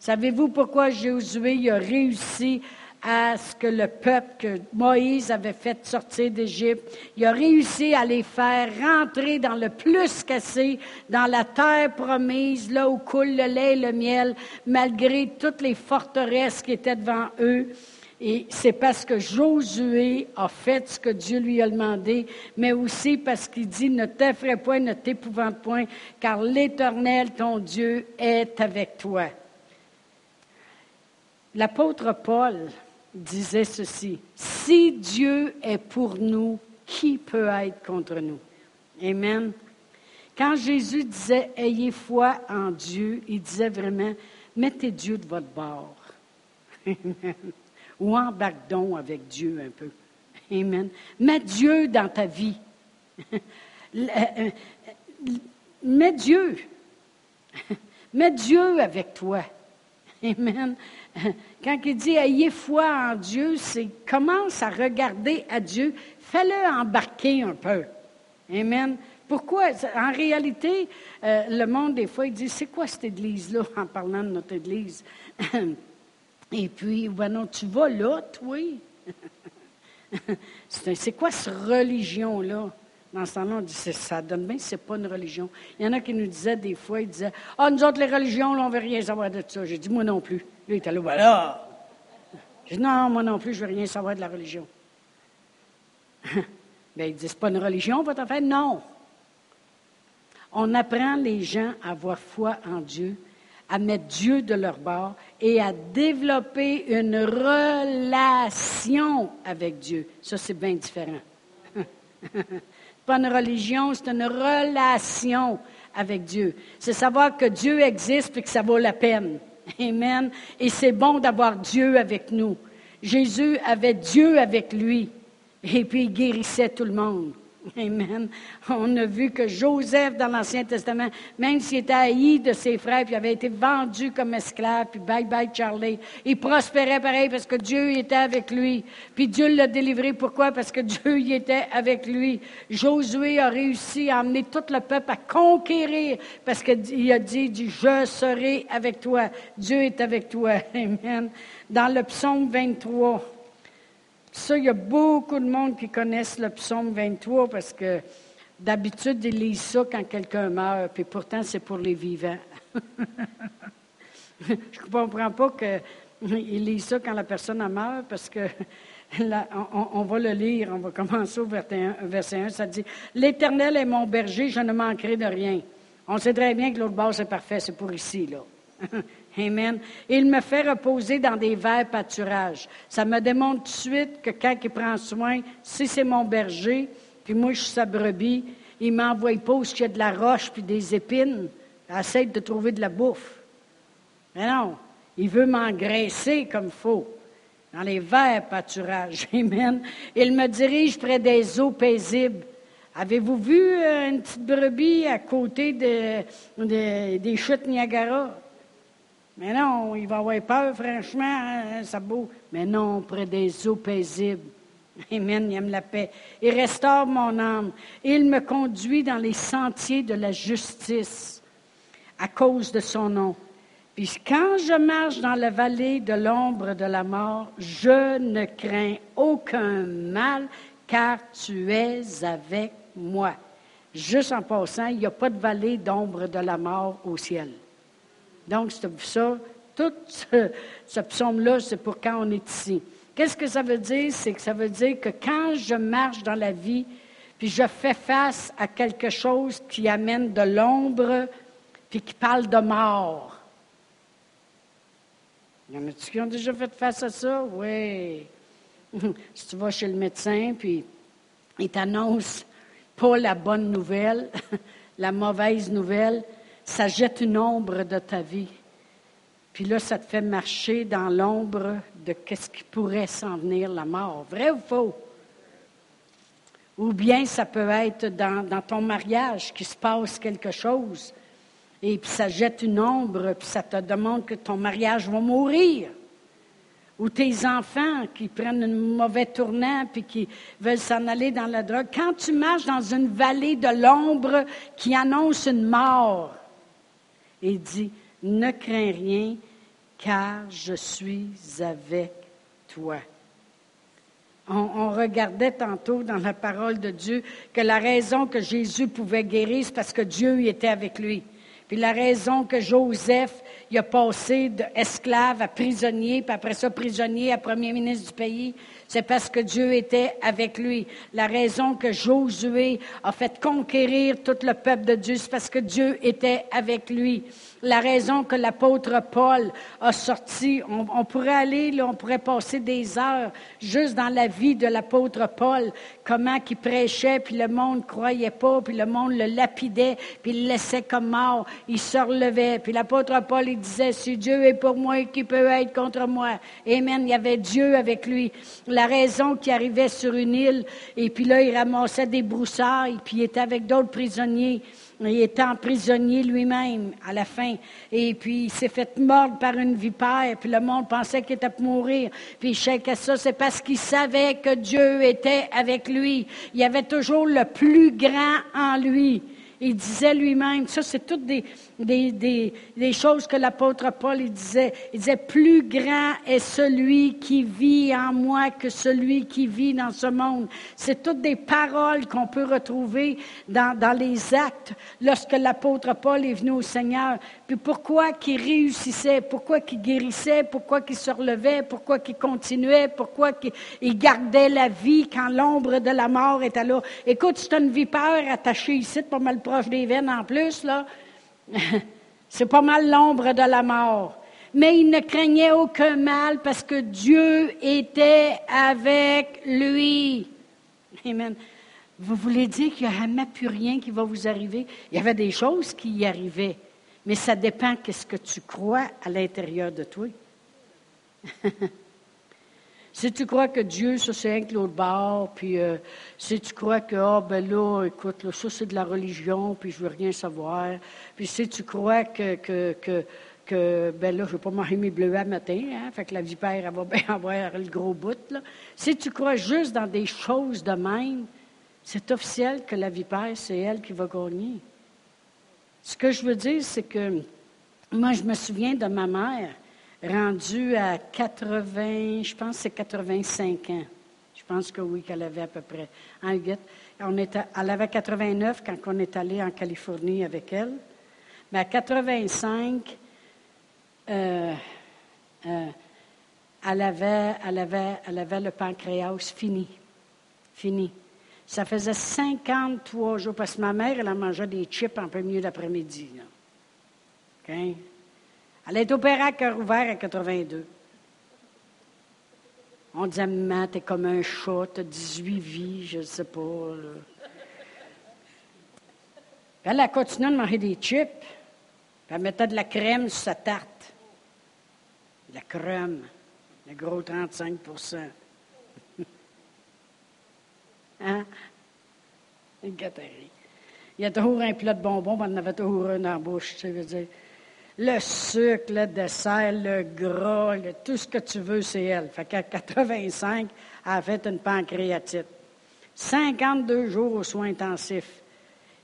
Speaker 1: Savez-vous pourquoi Josué a réussi à ce que le peuple que Moïse avait fait sortir d'Égypte, il a réussi à les faire rentrer dans le plus cassé, dans la terre promise, là où coule le lait et le miel, malgré toutes les forteresses qui étaient devant eux? Et c'est parce que Josué a fait ce que Dieu lui a demandé, mais aussi parce qu'il dit, ne t'effraie point, ne t'épouvante point, car l'Éternel, ton Dieu, est avec toi. L'apôtre Paul disait ceci, si Dieu est pour nous, qui peut être contre nous? Amen. Quand Jésus disait, ayez foi en Dieu, il disait vraiment, mettez Dieu de votre bord. Amen ou embarque donc avec Dieu un peu. Amen. Mets Dieu dans ta vie. Mets Dieu. Mets Dieu avec toi. Amen. Quand il dit ayez foi en Dieu, c'est commence à regarder à Dieu, fais-le embarquer un peu. Amen. Pourquoi? En réalité, euh, le monde, des fois, il dit c'est quoi cette église-là en parlant de notre église? Et puis, non, tu vas là, toi. c'est quoi cette religion-là? Dans ce temps-là, on dit, ça donne bien, c'est pas une religion. Il y en a qui nous disaient des fois, ils disaient, ah, nous autres, les religions, là, on veut rien savoir de ça. J'ai dit, moi non plus. Lui, il était là, voilà. J'ai dit, non, moi non plus, je veux rien savoir de la religion. Bien, il dit, c'est pas une religion, votre affaire? Non. On apprend les gens à avoir foi en Dieu, à mettre Dieu de leur bord et à développer une relation avec Dieu. Ça, c'est bien différent. pas une religion, c'est une relation avec Dieu. C'est savoir que Dieu existe et que ça vaut la peine. Amen. Et c'est bon d'avoir Dieu avec nous. Jésus avait Dieu avec lui et puis il guérissait tout le monde. Amen. On a vu que Joseph, dans l'Ancien Testament, même s'il était haï de ses frères, puis avait été vendu comme esclave, puis bye bye Charlie, il prospérait pareil parce que Dieu était avec lui. Puis Dieu l'a délivré. Pourquoi? Parce que Dieu y était avec lui. Josué a réussi à emmener tout le peuple à conquérir parce qu'il a dit, dit, je serai avec toi. Dieu est avec toi. Amen. Dans le psaume 23, ça, il y a beaucoup de monde qui connaissent le psaume 23 parce que d'habitude, ils lisent ça quand quelqu'un meurt, puis pourtant, c'est pour les vivants. Je ne comprends pas qu'ils lisent ça quand la personne a meurt parce que on, va le lire, on va commencer au verset 1, ça dit L'Éternel est mon berger, je ne manquerai de rien. On sait très bien que l'autre base est parfait, c'est pour ici, là. Amen. Il me fait reposer dans des verts pâturages. Ça me démontre tout de suite que quand il prend soin, si c'est mon berger, puis moi je suis sa brebis, il m'envoie pas où il y a de la roche puis des épines. Essaye de trouver de la bouffe. Mais non, il veut m'engraisser comme il faut, dans les verts pâturages. Amen. Il me dirige près des eaux paisibles. Avez-vous vu euh, une petite brebis à côté des chutes Niagara? Mais non, il va avoir peur, franchement, hein, ça beau. Mais non, près des eaux paisibles. Amen, il aime la paix. Il restaure mon âme. Il me conduit dans les sentiers de la justice à cause de son nom. Puis quand je marche dans la vallée de l'ombre de la mort, je ne crains aucun mal, car tu es avec moi. Juste en passant, il n'y a pas de vallée d'ombre de la mort au ciel. Donc, ça, tout ce, psaume-là, c'est pour quand on est ici. Qu'est-ce que ça veut dire? C'est que ça veut dire que quand je marche dans la vie, puis je fais face à quelque chose qui amène de l'ombre, puis qui parle de mort. Il y en a qui ont déjà fait face à ça? Oui. si tu vas chez le médecin, puis il t'annonce pas la bonne nouvelle, la mauvaise nouvelle, ça jette une ombre de ta vie. Puis là, ça te fait marcher dans l'ombre de qu'est-ce qui pourrait s'en venir, la mort. Vrai ou faux? Ou bien ça peut être dans, ton mariage qu'il se passe quelque chose et puis ça jette une ombre, puis ça te demande que ton mariage va mourir. Ou tes enfants qui prennent un mauvais tournant puis qui veulent s'en aller dans la drogue. Quand tu marches dans une vallée de l'ombre qui annonce une mort, et dit, ne crains rien, car je suis avec toi. On, regardait tantôt dans la parole de Dieu que la raison que Jésus pouvait guérir, c'est parce que Dieu y était avec lui. Puis la raison que Joseph il a passé d'esclave à prisonnier, puis après ça prisonnier à premier ministre du pays, c'est parce que Dieu était avec lui. La raison que Josué a fait conquérir tout le peuple de Dieu, c'est parce que Dieu était avec lui la raison que l'apôtre Paul a sorti. On, pourrait aller, on pourrait passer des heures juste dans la vie de l'apôtre Paul, comment il prêchait, puis le monde ne croyait pas, puis le monde le lapidait, puis il le laissait comme mort. Il se relevait. Puis l'apôtre Paul, disait, si Dieu est pour moi, qui peut être contre moi? Amen. Il y avait Dieu avec lui. La raison qu'il arrivait sur une île, et puis là, il ramassait des broussailles, puis il était avec d'autres prisonniers. Il était emprisonné lui-même à la fin. Et puis, il s'est fait mordre par une vipère. Puis, le monde pensait qu'il était pour mourir. Puis, il que ça. C'est parce qu'il savait que Dieu était avec lui. Il avait toujours le plus grand en lui. Il disait lui-même, ça c'est toutes des, choses que l'apôtre Paul disait. Il disait, plus grand est celui qui vit en moi que celui qui vit dans ce monde. C'est toutes des paroles qu'on peut retrouver dans les actes lorsque l'apôtre Paul est venu au Seigneur. Puis pourquoi qu'il réussissait, pourquoi qu'il guérissait, pourquoi qu'il se relevait, pourquoi qu'il continuait, pourquoi qu'il gardait la vie quand l'ombre de la mort était là. Écoute, c'est une vipère attachée ici, pas mal proche des veines en plus, là. C'est pas mal l'ombre de la mort. Mais il ne craignait aucun mal parce que Dieu était avec lui. Amen. Vous voulez dire qu'il n'y a jamais plus rien qui va vous arriver? Il y avait des choses qui y arrivaient, mais ça dépend de ce que tu crois à l'intérieur de toi. si tu crois que Dieu, ça c'est un que l'autre bord, puis euh, si tu crois que, ah, ben là, écoute, ça c'est de la religion, puis je veux rien savoir, puis si tu crois que, que, que, ben là, je ne vais pas manger mes bleuets matin, hein, fait que la vipère, elle va bien avoir le gros bout, là. Si tu crois juste dans des choses de même, c'est officiel que la vipère, c'est elle qui va gagner. Ce que je veux dire, c'est que moi, je me souviens de ma mère rendue à 80, je pense que c'est 85 ans. Je pense que oui, qu'elle avait à peu près. Hein, on était, elle avait 89 quand on est allé en Californie avec elle. Mais à 85, euh, euh, elle, avait, elle, avait, elle avait le pancréas fini. Fini. Ça faisait 53 jours, parce que ma mère, elle a mangé des chips en premier d'après-midi. Elle est opérée à cœur ouvert à 82. On disait, maman, t'es comme un chat, t'as 18 vies, je ne sais pas. Elle a continué de manger des chips. elle mettait de la crème sur sa tarte. La crème, le gros 35 Hein? Une Il y a toujours un plat de bonbons, mais on en avait toujours un dans la bouche, veux dire. Le sucre, le dessert, le gras, tout ce que tu veux, c'est elle. Fait qu'à 85, elle a fait une pancréatite. 52 jours aux soins intensifs.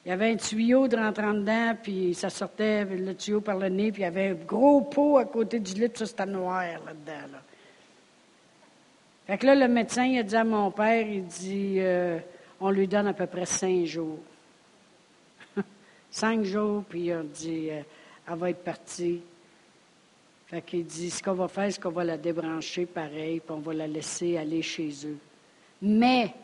Speaker 1: Il y avait un tuyau de rentrant dedans, puis ça sortait le tuyau par le nez, puis il y avait un gros pot à côté du lit, puis ça c'était noir là-dedans. Là. Fait que là, le médecin, il a dit à mon père, il dit, euh, on lui donne à peu près cinq jours. cinq jours, puis il a dit, euh, elle va être partie. Fait qu'il dit, ce qu'on va faire, c'est qu'on va la débrancher pareil, puis on va la laisser aller chez eux. Mais,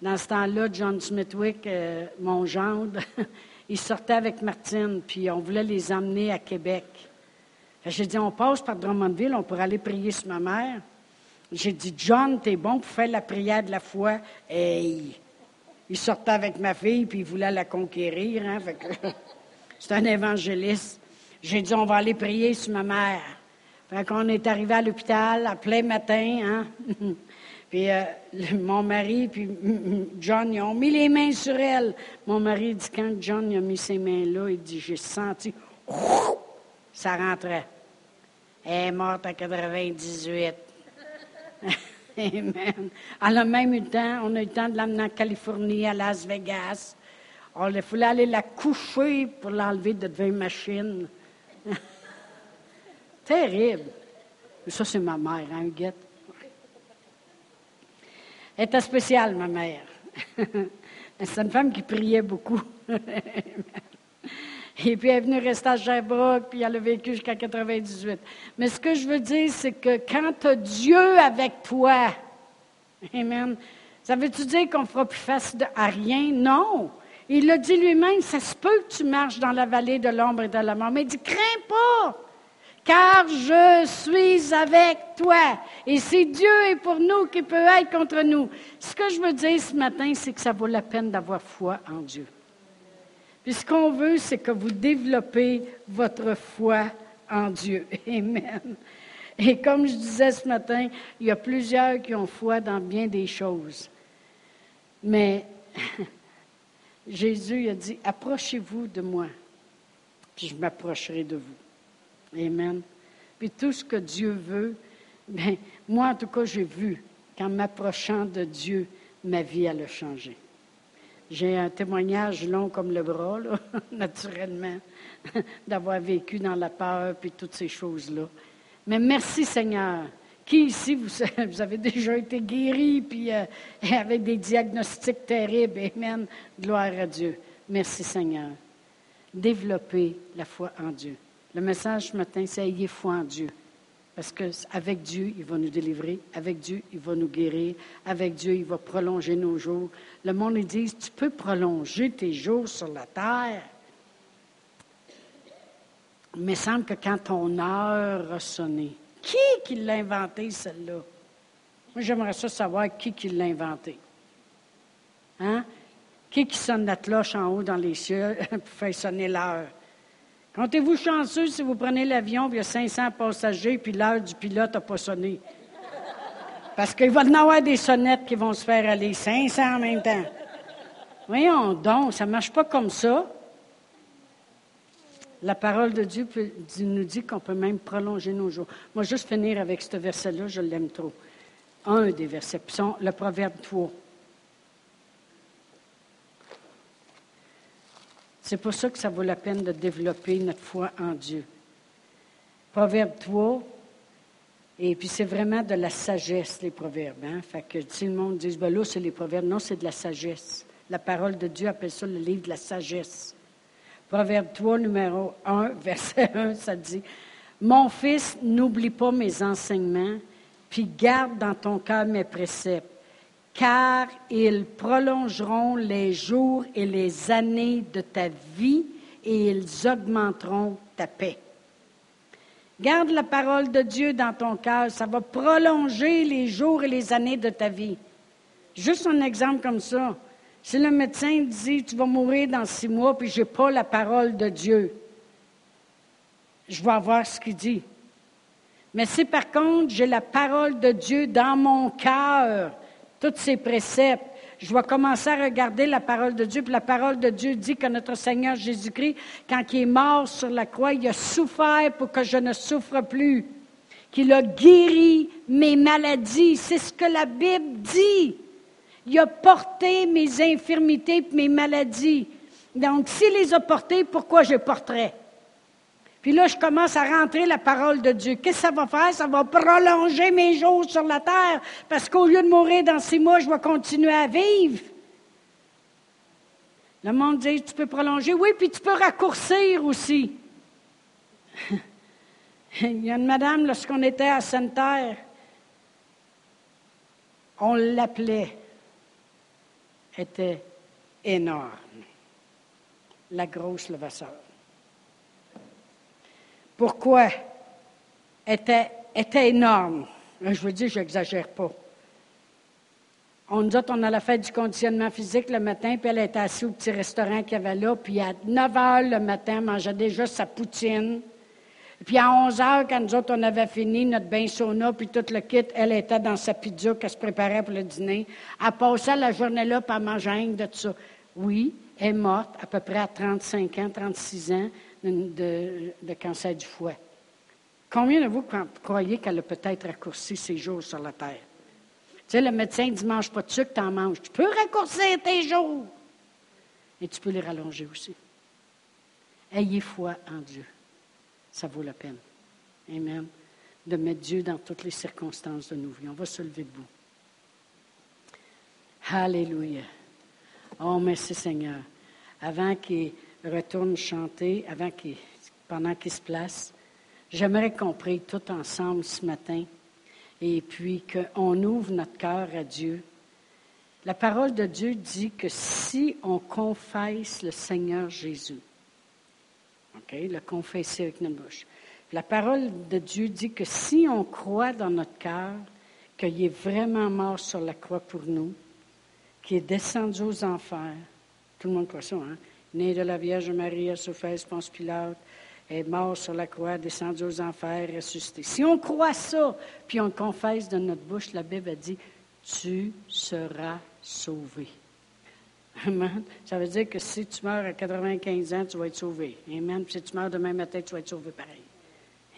Speaker 1: dans ce temps-là, John Smithwick, euh, mon gendre, il sortait avec Martine, puis on voulait les emmener à Québec. J'ai dit, on passe par Drummondville, on pourrait aller prier sur ma mère. J'ai dit, John, t'es bon pour faire la prière de la foi. Et il sortait avec ma fille, puis il voulait la conquérir. Hein, c'est un évangéliste. J'ai dit, on va aller prier sur ma mère. Fait qu'on est arrivé à l'hôpital à plein matin. Hein? puis euh, mon mari, puis John, ils ont mis les mains sur elle. Mon mari dit, quand John a mis ses mains là, il dit, j'ai senti, ça rentrait. Elle est morte à 98. Amen. Elle a même le temps, on a eu le temps de l'amener en Californie, à Las Vegas. On il fallait aller la coucher pour l'enlever de devant une machine. Terrible. Mais ça, c'est ma mère, hein, Huguette? Elle était spéciale, ma mère. c'est une femme qui priait beaucoup. Et puis elle est venue rester à Sherbrooke, puis elle a vécu jusqu'à 98. Mais ce que je veux dire, c'est que quand tu as Dieu avec toi, Amen, ça veut-tu dire qu'on fera plus face à rien? Non. Il l'a dit lui-même, ça se peut que tu marches dans la vallée de l'ombre et de la mort. Mais il dit, crains pas, car je suis avec toi. Et c'est Dieu est pour nous qui peut être contre nous. Ce que je veux dire ce matin, c'est que ça vaut la peine d'avoir foi en Dieu. Puis ce qu'on veut, c'est que vous développez votre foi en Dieu. Amen. Et comme je disais ce matin, il y a plusieurs qui ont foi dans bien des choses. Mais Jésus a dit, approchez-vous de moi, puis je m'approcherai de vous. Amen. Puis tout ce que Dieu veut, bien, moi en tout cas, j'ai vu qu'en m'approchant de Dieu, ma vie allait changer. J'ai un témoignage long comme le bras, naturellement, d'avoir vécu dans la peur et toutes ces choses-là. Mais merci Seigneur. Qui ici, vous, avez déjà été guéri puis euh, avec des diagnostics terribles? Amen. Gloire à Dieu. Merci Seigneur. Développez la foi en Dieu. Le message ce matin, c'est ayez foi en Dieu. Parce qu'avec Dieu, il va nous délivrer. Avec Dieu, il va nous guérir. Avec Dieu, il va prolonger nos jours. Le monde, ils dit, tu peux prolonger tes jours sur la terre. Mais il semble que quand ton heure a sonné, qui qui l'a inventé, celle-là? Moi, j'aimerais ça savoir qui qui l'a inventé. Hein? Qui qui sonne la cloche en haut dans les cieux pour faire sonner l'heure? Comptez-vous chanceux si vous prenez l'avion, il y a 500 passagers, puis l'heure du pilote n'a pas sonné? Parce qu'il va y avoir des sonnettes qui vont se faire aller 500 en même temps. Voyons donc, ça ne marche pas comme ça. La parole de Dieu nous dit qu'on peut même prolonger nos jours. Moi, juste finir avec ce verset-là, je l'aime trop. Un des versets. le proverbe 3. C'est pour ça que ça vaut la peine de développer notre foi en Dieu. Proverbe 3, et puis c'est vraiment de la sagesse, les proverbes. Hein? Fait que si le monde dit, ben là, c'est les proverbes, non, c'est de la sagesse. La parole de Dieu appelle ça le livre de la sagesse. Proverbe 3, numéro 1, verset 1, ça dit, Mon fils, n'oublie pas mes enseignements, puis garde dans ton cœur mes préceptes car ils prolongeront les jours et les années de ta vie et ils augmenteront ta paix. Garde la parole de Dieu dans ton cœur, ça va prolonger les jours et les années de ta vie. Juste un exemple comme ça. Si le médecin dit tu vas mourir dans six mois, puis je n'ai pas la parole de Dieu, je vais avoir ce qu'il dit. Mais si par contre j'ai la parole de Dieu dans mon cœur, tous ces préceptes. Je vais commencer à regarder la parole de Dieu. Puis la parole de Dieu dit que notre Seigneur Jésus-Christ, quand il est mort sur la croix, il a souffert pour que je ne souffre plus. Qu'il a guéri mes maladies. C'est ce que la Bible dit. Il a porté mes infirmités et mes maladies. Donc, s'il les a portées, pourquoi je porterais? Puis là, je commence à rentrer la parole de Dieu. Qu'est-ce que ça va faire? Ça va prolonger mes jours sur la terre, parce qu'au lieu de mourir dans six mois, je vais continuer à vivre. Le monde dit, tu peux prolonger. Oui, puis tu peux raccourcir aussi. Il y a une madame, lorsqu'on était à Sainte-Terre, on l'appelait, était énorme, la grosse levasseur. Pourquoi? Était, était énorme. Je veux dire, je n'exagère pas. On nous autres, on a la fête du conditionnement physique le matin, puis elle était assise au petit restaurant qu'il y avait là, puis à 9 heures le matin, elle mangeait déjà sa poutine. Puis à 11 heures, quand nous autres, on avait fini notre bain sauna, puis tout le kit, elle était dans sa pizza qu'elle se préparait pour le dîner. Elle passait la journée là, puis elle mangeait de tout ça. Oui, elle est morte à peu près à 35 ans, 36 ans de, cancer du foie. Combien de vous croyez qu'elle a peut-être raccourci ses jours sur la terre? Tu sais, le médecin dit mange pas de sucre, tu en manges. Tu peux raccourcir tes jours. Et tu peux les rallonger aussi. Ayez foi en Dieu. Ça vaut la peine. Amen. De mettre Dieu dans toutes les circonstances de nos vies. On va se lever debout. Alléluia. Oh, merci Seigneur. Avant qu'il retourne chanter avant pendant qu'il se place. J'aimerais qu'on prie tout ensemble ce matin et puis qu'on ouvre notre cœur à Dieu. La parole de Dieu dit que si on confesse le Seigneur Jésus, OK, le confesser avec notre bouche. La parole de Dieu dit que si on croit dans notre cœur qu'il est vraiment mort sur la croix pour nous, qu'il est descendu aux enfers, tout le monde croit ça, hein? Né de la Vierge Marie, a souffert, pense Pilate, est mort sur la croix, descendu aux enfers, ressuscité. Si on croit ça, puis on confesse de notre bouche, la Bible a dit, tu seras sauvé. Amen. Ça veut dire que si tu meurs à 95 ans, tu vas être sauvé. Amen. Puis si tu meurs demain matin, tu vas être sauvé pareil.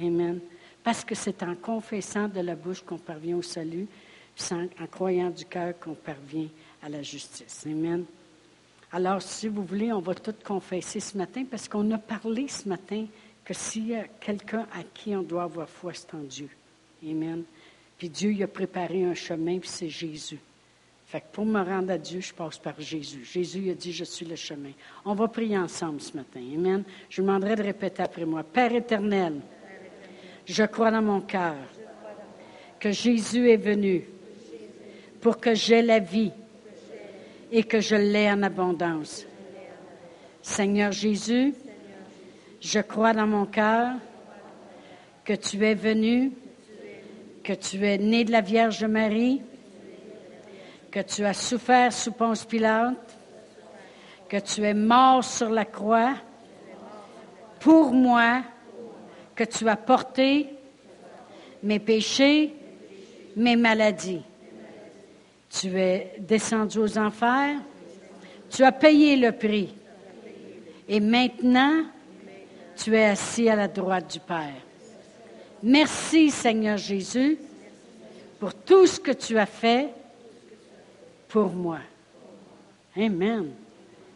Speaker 1: Amen. Parce que c'est en confessant de la bouche qu'on parvient au salut, puis en croyant du cœur qu'on parvient à la justice. Amen. Alors, si vous voulez, on va tout confesser ce matin parce qu'on a parlé ce matin que s'il y a quelqu'un à qui on doit avoir foi, c'est en Dieu. Amen. Puis Dieu il a préparé un chemin, puis c'est Jésus. Fait que pour me rendre à Dieu, je passe par Jésus. Jésus a dit, je suis le chemin. On va prier ensemble ce matin. Amen. Je vous demanderai de répéter après moi. Père éternel, Je crois dans mon cœur que Jésus est venu pour que j'aie la vie et que je l'ai en abondance. Seigneur Jésus, je crois dans mon cœur que tu es venu, que tu es né de la Vierge Marie, que tu as souffert sous Ponce Pilate, que tu es mort sur la croix pour moi, que tu as porté mes péchés, mes maladies. Tu es descendu aux enfers, tu as payé le prix. Et maintenant, tu es assis à la droite du Père. Merci Seigneur Jésus pour tout ce que tu as fait pour moi. Amen.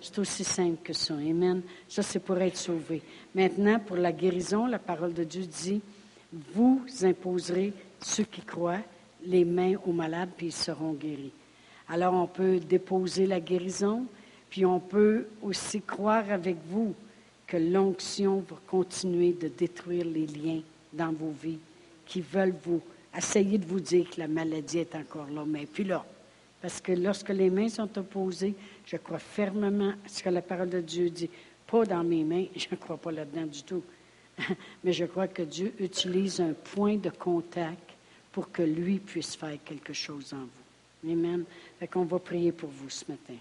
Speaker 1: C'est aussi simple que ça. Amen. Ça, c'est pour être sauvé. Maintenant, pour la guérison, la parole de Dieu dit, vous imposerez ceux qui croient les mains aux malades, puis ils seront guéris. Alors, on peut déposer la guérison, puis on peut aussi croire avec vous que l'onction va continuer de détruire les liens dans vos vies qui veulent vous essayer de vous dire que la maladie est encore là. Mais puis là, parce que lorsque les mains sont opposées, je crois fermement à ce que la parole de Dieu dit. Pas dans mes mains, je ne crois pas là-dedans du tout. Mais je crois que Dieu utilise un point de contact pour que lui puisse faire quelque chose en vous. Amen. Fait qu'on va prier pour vous ce matin.